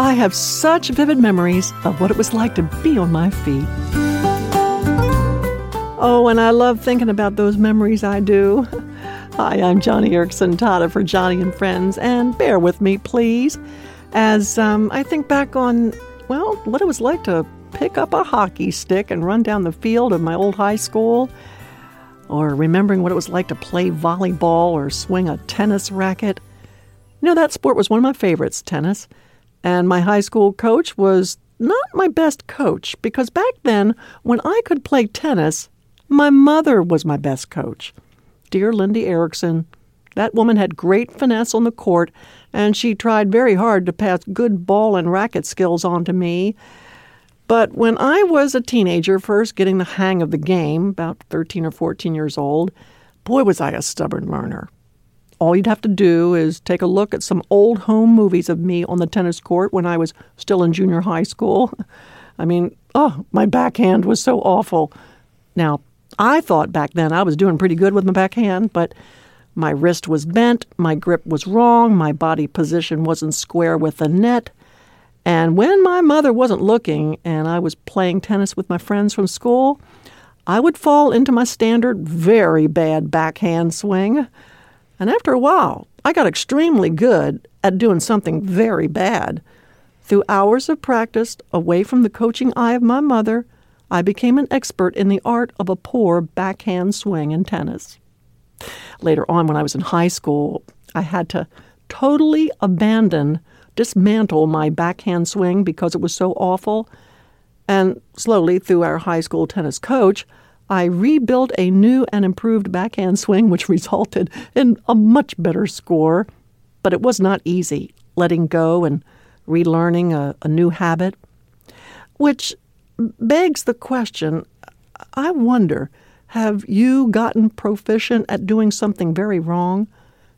I have such vivid memories of what it was like to be on my feet. Oh, and I love thinking about those memories I do. Hi, I'm Joni Eareckson Tada for Joni and Friends, and bear with me, please, as um, I think back on, well, what it was like to pick up a hockey stick and run down the field of my old high school, or remembering what it was like to play volleyball or swing a tennis racket. You know, that sport was one of my favorites, tennis. And my high school coach was not my best coach because back then, when I could play tennis, my mother was my best coach. Dear Lindy Eareckson, that woman had great finesse on the court, and she tried very hard to pass good ball and racket skills on to me. But when I was a teenager, first getting the hang of the game, about 13 or 14 years old, boy, was I a stubborn learner. All you'd have to do is take a look at some old home movies of me on the tennis court when I was still in junior high school. I mean, oh, my backhand was so awful. Now, I thought back then I was doing pretty good with my backhand, but my wrist was bent, my grip was wrong, my body position wasn't square with the net. And when my mother wasn't looking and I was playing tennis with my friends from school, I would fall into my standard very bad backhand swing. And after a while, I got extremely good at doing something very bad. Through hours of practice, away from the coaching eye of my mother, I became an expert in the art of a poor backhand swing in tennis. Later on, when I was in high school, I had to totally abandon, dismantle my backhand swing because it was so awful. And slowly, through our high school tennis coach, I rebuilt a new and improved backhand swing, which resulted in a much better score. But it was not easy, letting go and relearning a, a new habit. Which begs the question I wonder have you gotten proficient at doing something very wrong?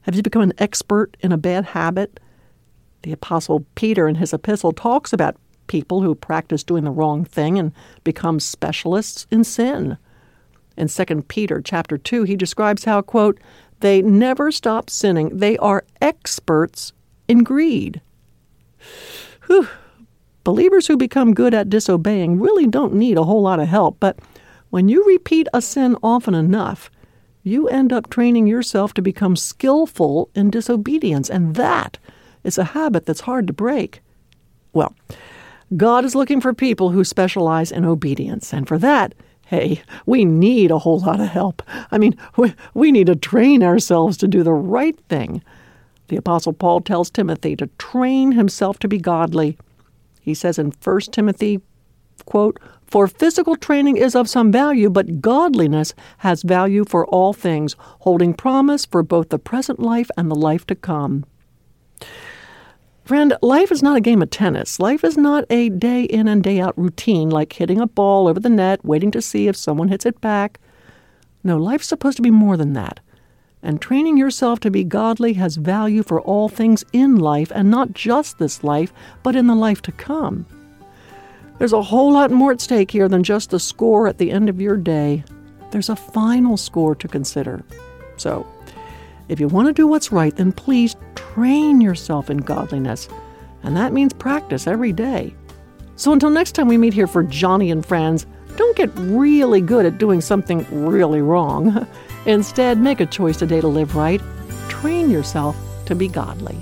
Have you become an expert in a bad habit? The Apostle Peter in his epistle talks about people who practice doing the wrong thing and become specialists in sin. In 2 Peter chapter 2, he describes how, quote, they never stop sinning. They are experts in greed. Whew. Believers who become good at disobeying really don't need a whole lot of help, but when you repeat a sin often enough, you end up training yourself to become skillful in disobedience, and that is a habit that's hard to break. Well, God is looking for people who specialize in obedience, and for that, hey, we need a whole lot of help. I mean, we, we need to train ourselves to do the right thing. The Apostle Paul tells Timothy to train himself to be godly. He says in 1 Timothy, quote, For physical training is of some value, but godliness has value for all things, holding promise for both the present life and the life to come. Friend, life is not a game of tennis. Life is not a day in and day out routine like hitting a ball over the net, waiting to see if someone hits it back. No, life's supposed to be more than that. And training yourself to be godly has value for all things in life, and not just this life, but in the life to come. There's a whole lot more at stake here than just the score at the end of your day. There's a final score to consider. So, if you want to do what's right, then please train yourself in godliness. And that means practice every day. So until next time we meet here for Joni and Friends, don't get really good at doing something really wrong. Instead, make a choice today to live right. Train yourself to be godly.